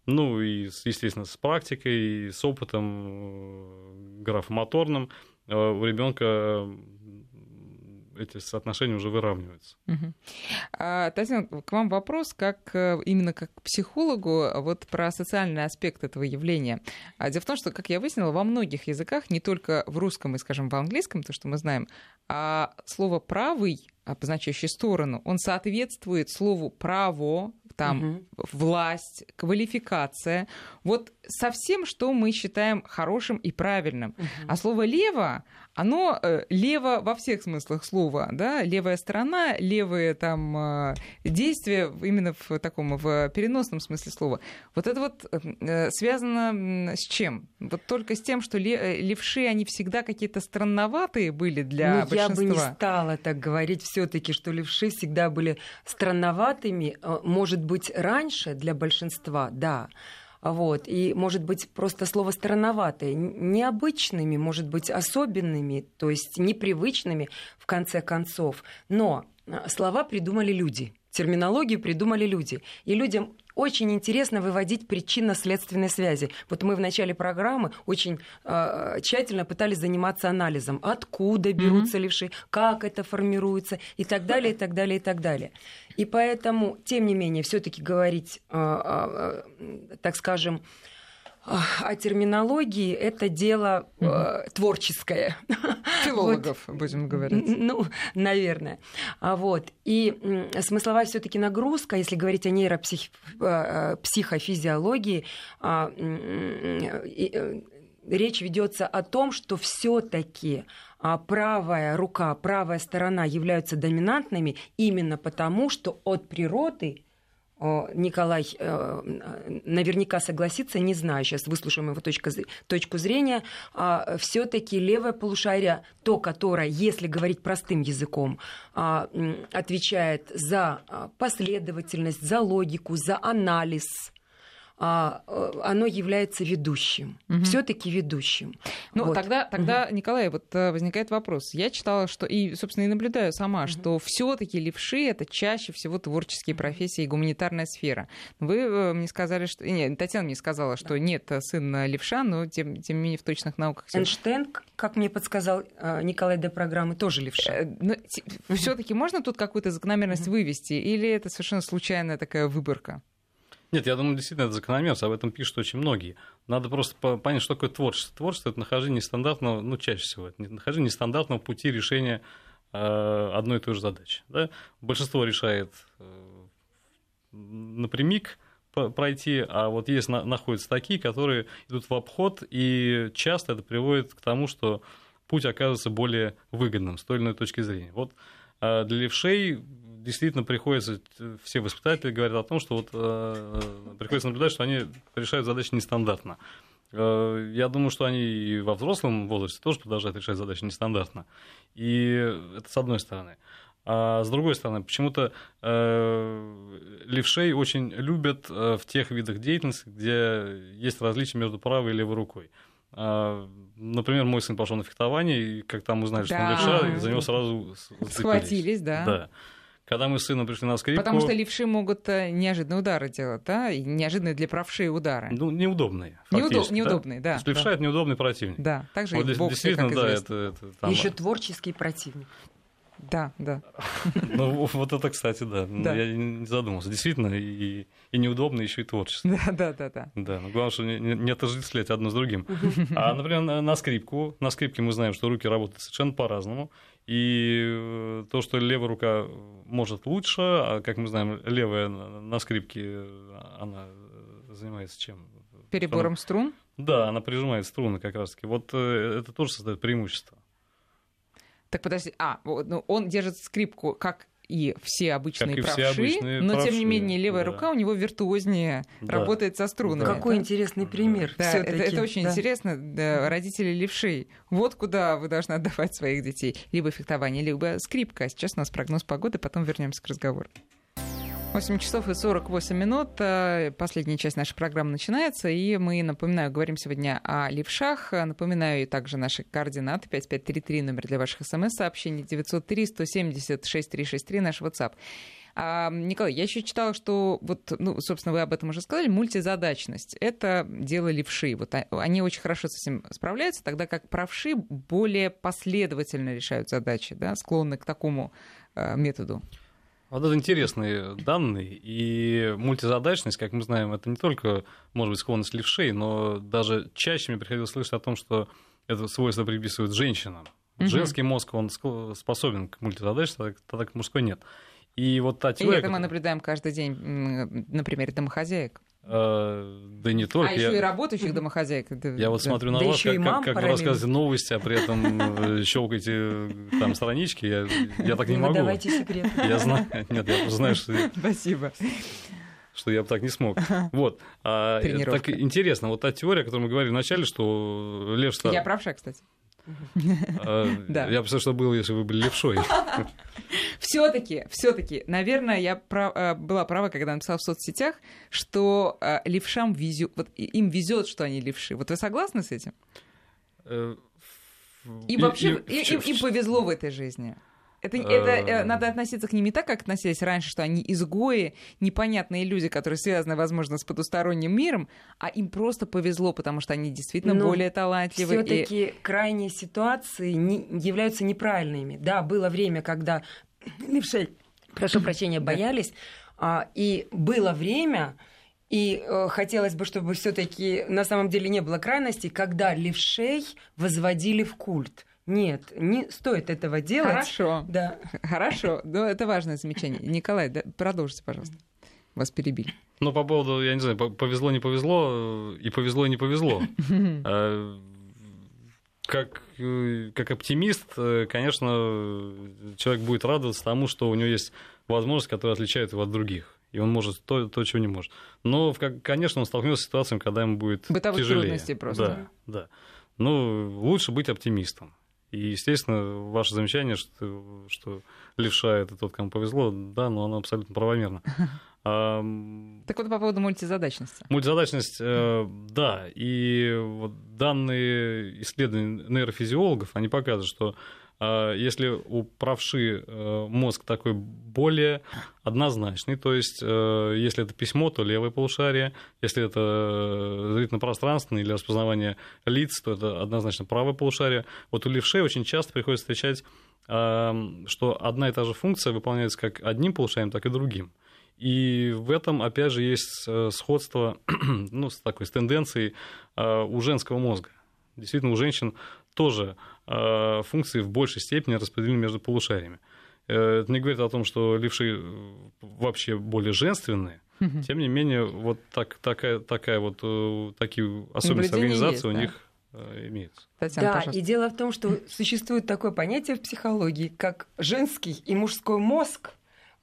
S3: ну и естественно с практикой, и с опытом э, графомоторным э, у ребенка эти соотношения уже выравниваются.
S1: Угу. А, Татьяна, к вам вопрос, как э, именно как к психологу, вот про социальный аспект этого явления. А, дело в том, что, как я выяснила, во многих языках, не только в русском и, скажем, в английском, то, что мы знаем, а слово «правый», обозначающий сторону, он соответствует слову «право», там угу. власть, квалификация, вот совсем, что мы считаем хорошим и правильным. Угу. А слово лево, оно э, лево во всех смыслах слова, да, левая сторона, левые там э, действия именно в таком в переносном смысле слова. Вот это вот э, связано с чем? Вот только с тем, что левши они всегда какие-то странноватые были для
S2: ну,
S1: большинства.
S2: Я бы не стала так говорить все-таки, что левши всегда были странноватыми. Может быть, раньше для большинства, да. Вот. И, может быть, просто слово странноватое, необычными, может быть, особенными, то есть непривычными, в конце концов. Но а, слова придумали люди, терминологию придумали люди. И людям очень интересно выводить причинно-следственные связи. Вот мы в начале программы очень э, тщательно пытались заниматься анализом, откуда берутся mm-hmm. левши, как это формируется и так далее, и так далее, и так далее. И поэтому, тем не менее, все-таки говорить, э, э, так скажем, а терминологии это дело э, творческое.
S1: Филологов, вот. будем говорить.
S2: Ну, наверное. А вот. И смысловая все-таки нагрузка, если говорить о нейропсихофизиологии, а, э, речь ведется о том, что все-таки а, правая рука, правая сторона являются доминантными именно потому, что от природы Николай э, наверняка согласится, не знаю, сейчас выслушаем его точку, точку зрения, а все-таки левое полушарие, то, которое, если говорить простым языком, а, отвечает за а, последовательность, за логику, за анализ, оно является ведущим. Угу. Все-таки ведущим.
S1: Ну, вот. тогда, тогда угу. Николай, вот э, возникает вопрос. Я читала, что, и, собственно, и наблюдаю сама, угу. что все-таки левши это чаще всего творческие профессии и гуманитарная сфера. Вы э, мне сказали, что. Нет, Татьяна мне сказала, что да. нет, сын левша, но тем, тем не менее в точных науках.
S2: Эйнштейн, как мне подсказал Николай до программы, тоже левша.
S1: Но все-таки можно тут какую-то закономерность вывести, или это совершенно случайная такая выборка?
S3: Нет, я думаю, действительно, это закономерность, об этом пишут очень многие. Надо просто понять, что такое творчество. Творчество – это нахождение нестандартного, ну, чаще всего, это нахождение нестандартного пути решения э, одной и той же задачи. Да? Большинство решает э, напрямик пройти, а вот есть находятся такие, которые идут в обход, и часто это приводит к тому, что путь оказывается более выгодным с той или иной точки зрения. Вот э, для левшей действительно приходится, все воспитатели говорят о том, что вот э, приходится наблюдать, что они решают задачи нестандартно. Э, я думаю, что они и во взрослом возрасте тоже продолжают решать задачи нестандартно. И это с одной стороны. А с другой стороны, почему-то э, левшей очень любят э, в тех видах деятельности, где есть различия между правой и левой рукой. А, например, мой сын пошел на фехтование, и как там узнали, да. что он левша, за него сразу
S1: схватились, да.
S3: да. Когда мы с сыном пришли на скрипку...
S1: Потому что левши могут э, неожиданные удары делать, да? И неожиданные для правши удары.
S3: Ну, неудобные.
S1: Неудоб... Неудобные, да.
S3: да. То есть левша да. это неудобный противник.
S1: Да, также
S3: вот,
S1: и боксе,
S3: Действительно,
S1: как
S3: да,
S1: известно.
S3: это, это там...
S2: Еще творческий противник.
S1: Да, да.
S3: Ну, вот это, кстати, да. да. Я не задумался. Действительно, и, и неудобно, еще и творчество.
S1: Да, да, да, да.
S3: Да, но главное, что не, не отождествлять одно с другим. А, например, на, скрипку. На скрипке мы знаем, что руки работают совершенно по-разному. И э, то, что левая рука может лучше, а, как мы знаем, левая на скрипке, она занимается чем?
S1: Перебором струн?
S3: Да, она прижимает струны как раз-таки. Вот э, это тоже создает преимущество.
S1: Так подожди, а, ну, он держит скрипку как и все обычные
S3: как
S1: правши,
S3: все обычные
S1: но
S3: правши,
S1: тем не менее левая
S3: да.
S1: рука у него виртуознее да. работает со струнами.
S2: Да. Какой интересный пример.
S1: Да, это, это очень да. интересно. Да, родители левшей. Вот куда вы должны отдавать своих детей. Либо фехтование, либо скрипка. Сейчас у нас прогноз погоды, потом вернемся к разговору. 8 часов и 48 минут. Э, последняя часть нашей программы начинается. И мы, напоминаю, говорим сегодня о левшах. Напоминаю и также наши координаты. 5533 номер для ваших смс-сообщений. 903-170-6363 наш WhatsApp. А, Николай, я еще читала, что вот, ну, собственно, вы об этом уже сказали, мультизадачность — это дело левши. Вот они очень хорошо с этим справляются, тогда как правши более последовательно решают задачи, да, склонны к такому э, методу.
S3: Вот это интересные данные. И мультизадачность, как мы знаем, это не только, может быть, склонность левшей, но даже чаще мне приходилось слышать о том, что это свойство приписывают женщинам. Угу. Женский мозг, он способен к мультизадачности, тогда как мужской нет. И вот та теория...
S1: И это мы наблюдаем каждый день на примере домохозяек.
S3: А, да не только.
S1: А еще я... и работающих домохозяек.
S3: Я вот смотрю на да вас, как, как, как вы рассказываете новости, а при этом э, щелкаете э, там странички. Я, я так не
S2: не
S3: могу.
S2: Давайте секрет.
S3: Я знаю. Нет, я знаю, что.
S1: Спасибо
S3: что я бы так не смог. Вот. А, так интересно, вот та теория, о которой мы говорили вначале, что лев...
S1: Я правша, кстати.
S3: А, я представляю, что было, если вы были левшой.
S1: Все-таки, все-таки, наверное, я прав, э, была права, когда написала в соцсетях, что э, левшам везет, вот им везет, что они левши. Вот вы согласны с этим? Э, и, вообще им повезло в этой жизни. Это, это э, надо относиться к ним не так, как относились раньше, что они изгои, непонятные люди, которые связаны, возможно, с потусторонним миром, а им просто повезло, потому что они действительно Но более талантливы.
S2: Все-таки и... крайние ситуации не, являются неправильными. Да, было время, когда левшей, прошу прощения, боялись, а, и было время, и э, хотелось бы, чтобы все-таки на самом деле не было крайностей, когда левшей возводили в культ. Нет, не стоит этого делать.
S1: Хорошо. Да. Хорошо. Но это важное замечание. Николай, да, продолжите, пожалуйста. Вас перебили.
S3: Ну, по поводу, я не знаю, повезло, не повезло, и повезло, и не повезло. А, как, как оптимист, конечно, человек будет радоваться тому, что у него есть возможность, которая отличает его от других. И он может то, то чего не может. Но, конечно, он столкнется с ситуацией, когда ему будет
S1: Бытовых
S3: тяжелее.
S1: трудностей просто.
S3: Да, да. Ну, лучше быть оптимистом. И, естественно, ваше замечание, что, что левша это тот, кому повезло, да, но оно абсолютно правомерно.
S1: Так вот по поводу мультизадачности.
S3: Мультизадачность, э, да, и вот данные исследования нейрофизиологов, они показывают, что если у правши э, мозг такой более однозначный, то есть э, если это письмо, то левое полушарие, если это зрительно-пространственное или распознавание лиц, то это однозначно правое полушарие. Вот у левшей очень часто приходится встречать, что одна и та же функция выполняется как одним полушарием, так и другим. И в этом, опять же, есть э, сходство ну, с такой с тенденцией э, у женского мозга. Действительно, у женщин тоже э, функции в большей степени распределены между полушариями. Это не говорит о том, что левши вообще более женственные, тем не менее, вот так, такая, такая вот, такие особенности организации есть, у да? них имеется.
S2: Татьяна, да, пожалуйста. и дело в том, что существует такое понятие в психологии, как женский и мужской мозг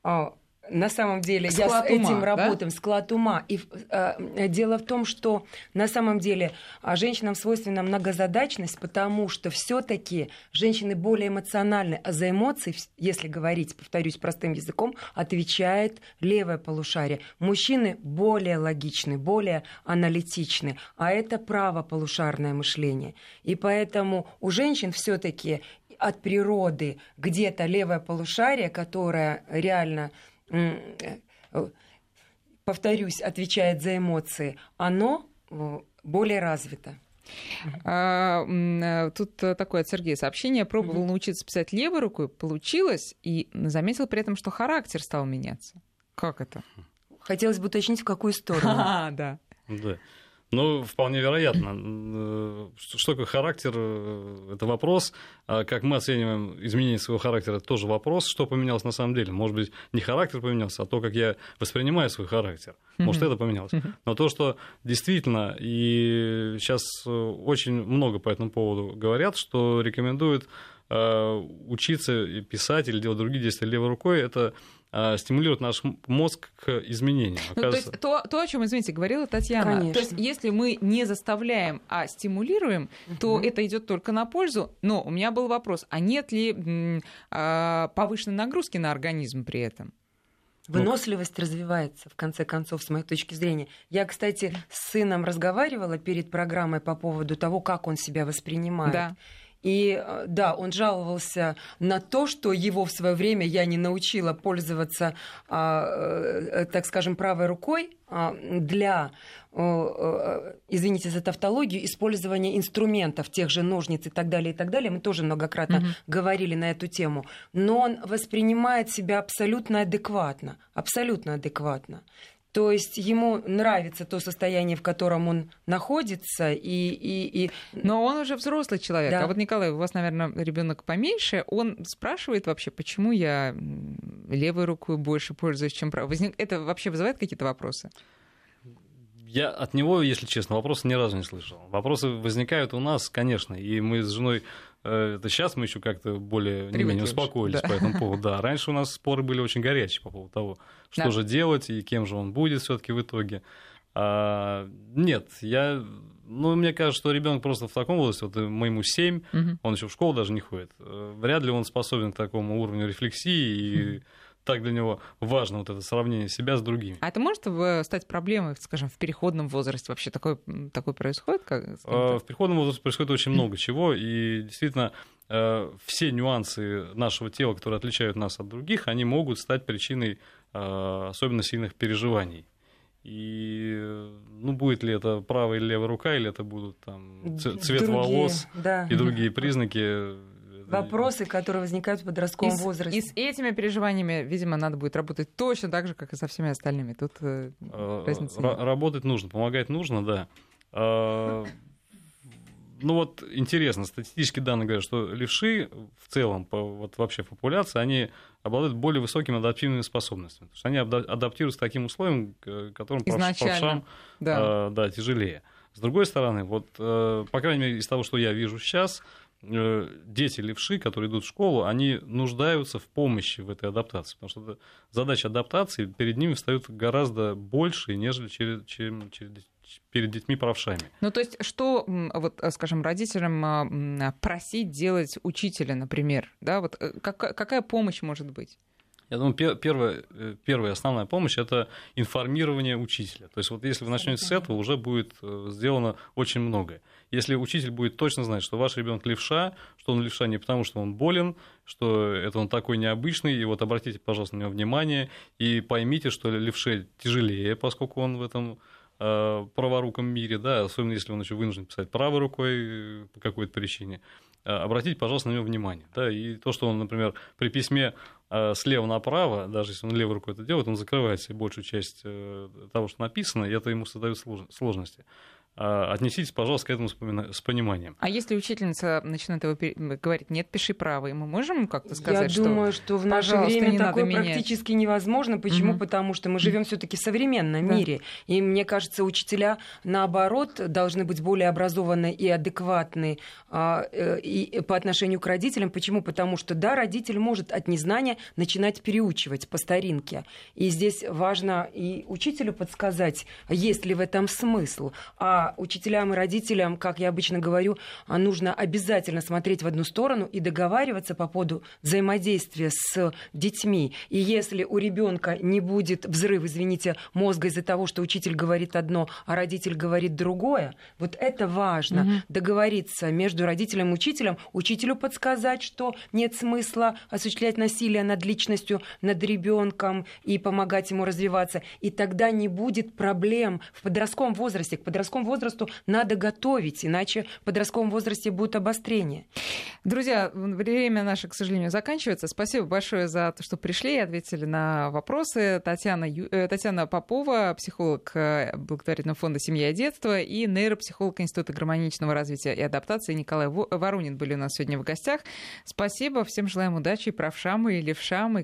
S2: а, на самом деле склад я с этим ума, работаю, да? склад ума. И э, дело в том, что на самом деле а, женщинам свойственна многозадачность, потому что все-таки женщины более эмоциональны, а за эмоции, если говорить, повторюсь, простым языком, отвечает левое полушарие. Мужчины более логичны, более аналитичны, а это правополушарное мышление. И поэтому у женщин все-таки от природы где-то левое полушарие, которое реально повторюсь, отвечает за эмоции, оно э, более развито.
S1: А, э, тут такое от Сергея сообщение. Пробовал mm-hmm. научиться писать левой рукой, получилось, и заметил при этом, что характер стал меняться. Как это?
S2: Хотелось бы уточнить, в какую сторону.
S1: А, да.
S3: Да. Ну, вполне вероятно. Э, что такое характер? Э, это вопрос. А как мы оцениваем изменение своего характера, это тоже вопрос. Что поменялось на самом деле? Может быть, не характер поменялся, а то, как я воспринимаю свой характер. Может, это поменялось. Но то, что действительно, и сейчас э, очень много по этому поводу говорят, что рекомендуют учиться писать или делать другие действия левой рукой, это стимулирует наш мозг к изменениям.
S1: Ну, то есть то, то, о чем, извините, говорила Татьяна. Конечно. То есть если мы не заставляем, а стимулируем, угу. то это идет только на пользу. Но у меня был вопрос, а нет ли а, повышенной нагрузки на организм при этом?
S2: Выносливость развивается, в конце концов, с моей точки зрения. Я, кстати, с сыном разговаривала перед программой по поводу того, как он себя воспринимает. Да. И э, да, он жаловался на то, что его в свое время я не научила пользоваться, а, э, так скажем, правой рукой а, для, извините за тавтологию, использования инструментов, тех же ножниц и так далее, и так далее. Мы тоже многократно угу. говорили на эту тему. Но он воспринимает себя абсолютно адекватно, абсолютно адекватно. То есть ему нравится то состояние, в котором он находится, и, и, и...
S1: но он уже взрослый человек. Да. А вот Николай, у вас, наверное, ребенок поменьше. Он спрашивает вообще, почему я левой рукой больше пользуюсь, чем правой. Возник... Это вообще вызывает какие-то вопросы?
S3: Я от него, если честно, вопросы ни разу не слышал. Вопросы возникают у нас, конечно, и мы с женой это сейчас мы еще как-то более не менее успокоились да. по этому поводу. Да, раньше у нас споры были очень горячие по поводу того, что да. же делать и кем же он будет все-таки в итоге. А, нет, я ну, мне кажется, что ребенок просто в таком возрасте, вот моему 7, угу. он еще в школу даже не ходит. Э, вряд ли он способен к такому уровню рефлексии и так для него важно вот это сравнение себя с другими.
S1: А это может стать проблемой, скажем, в переходном возрасте? Вообще такое, такое происходит? Как,
S3: в переходном возрасте происходит очень много чего, и действительно э, все нюансы нашего тела, которые отличают нас от других, они могут стать причиной э, особенно сильных переживаний. И ну, будет ли это правая или левая рука, или это будут там цвет другие, волос да. и другие признаки,
S2: вопросы, которые возникают в подростковом и возрасте.
S1: И с этими переживаниями, видимо, надо будет работать точно так же, как и со всеми остальными. Тут э,
S3: э разницы нет. Работать нужно, помогать нужно, да. А, ну вот интересно, статистические данные говорят, что левши в целом, по, вот вообще в популяции, они обладают более высокими адаптивными способностями. Потому что они адаптируются к таким условиям, которым правшам да. да, тяжелее. С другой стороны, вот, э, по крайней мере, из того, что я вижу сейчас, Э, дети левши, которые идут в школу, они нуждаются в помощи в этой адаптации, потому что задача адаптации перед ними встают гораздо больше, нежели через, чем перед детьми правшами.
S1: Ну, то есть, что, вот, э, скажем, родителям а, просить делать учителя, например, да, вот э, как, какая помощь может быть?
S3: Я думаю, первая, э, первая основная помощь – это информирование учителя. То есть вот если вы начнете с этого, уже будет э, сделано очень многое. Если учитель будет точно знать, что ваш ребенок левша, что он левша не потому, что он болен, что это он такой необычный, и вот обратите, пожалуйста, на него внимание и поймите, что левше тяжелее, поскольку он в этом э, праворуком мире, да, особенно если он еще вынужден писать правой рукой по какой-то причине. Э, обратите, пожалуйста, на него внимание. Да, и то, что он, например, при письме э, слева направо, даже если он левой рукой это делает, он закрывает себе большую часть э, того, что написано, и это ему создает сложности. А, отнеситесь, пожалуйста, к этому с пониманием.
S1: А если учительница начинает его говорить, нет, пиши правый, мы можем как-то сказать,
S2: Я что... думаю, что в наше время не такое практически невозможно. Почему? Угу. Потому что мы живем все таки в современном да. мире. И мне кажется, учителя, наоборот, должны быть более образованные и адекватные а, э, и по отношению к родителям. Почему? Потому что, да, родитель может от незнания начинать переучивать по старинке. И здесь важно и учителю подсказать, есть ли в этом смысл. А учителям и родителям, как я обычно говорю, а, нужно обязательно смотреть в одну сторону и договариваться по поводу взаимодействия с детьми. И если у ребенка не будет взрыв, извините, мозга из-за того, что учитель говорит одно, а родитель говорит другое, вот это важно. Угу. Договориться между родителем и учителем, учителю подсказать, что нет смысла осуществлять насилие над личностью, над ребенком и помогать ему развиваться. И тогда не будет проблем в подростковом возрасте. К подростковому возрасту возрасту надо готовить, иначе в подростковом возрасте будет обострение.
S1: Друзья, время наше, к сожалению, заканчивается. Спасибо большое за то, что пришли и ответили на вопросы. Татьяна, э, Татьяна Попова, психолог э, благотворительного фонда «Семья и детство» и нейропсихолог Института гармоничного развития и адаптации Николай Воронин были у нас сегодня в гостях. Спасибо, всем желаем удачи, правшам и левшам, и,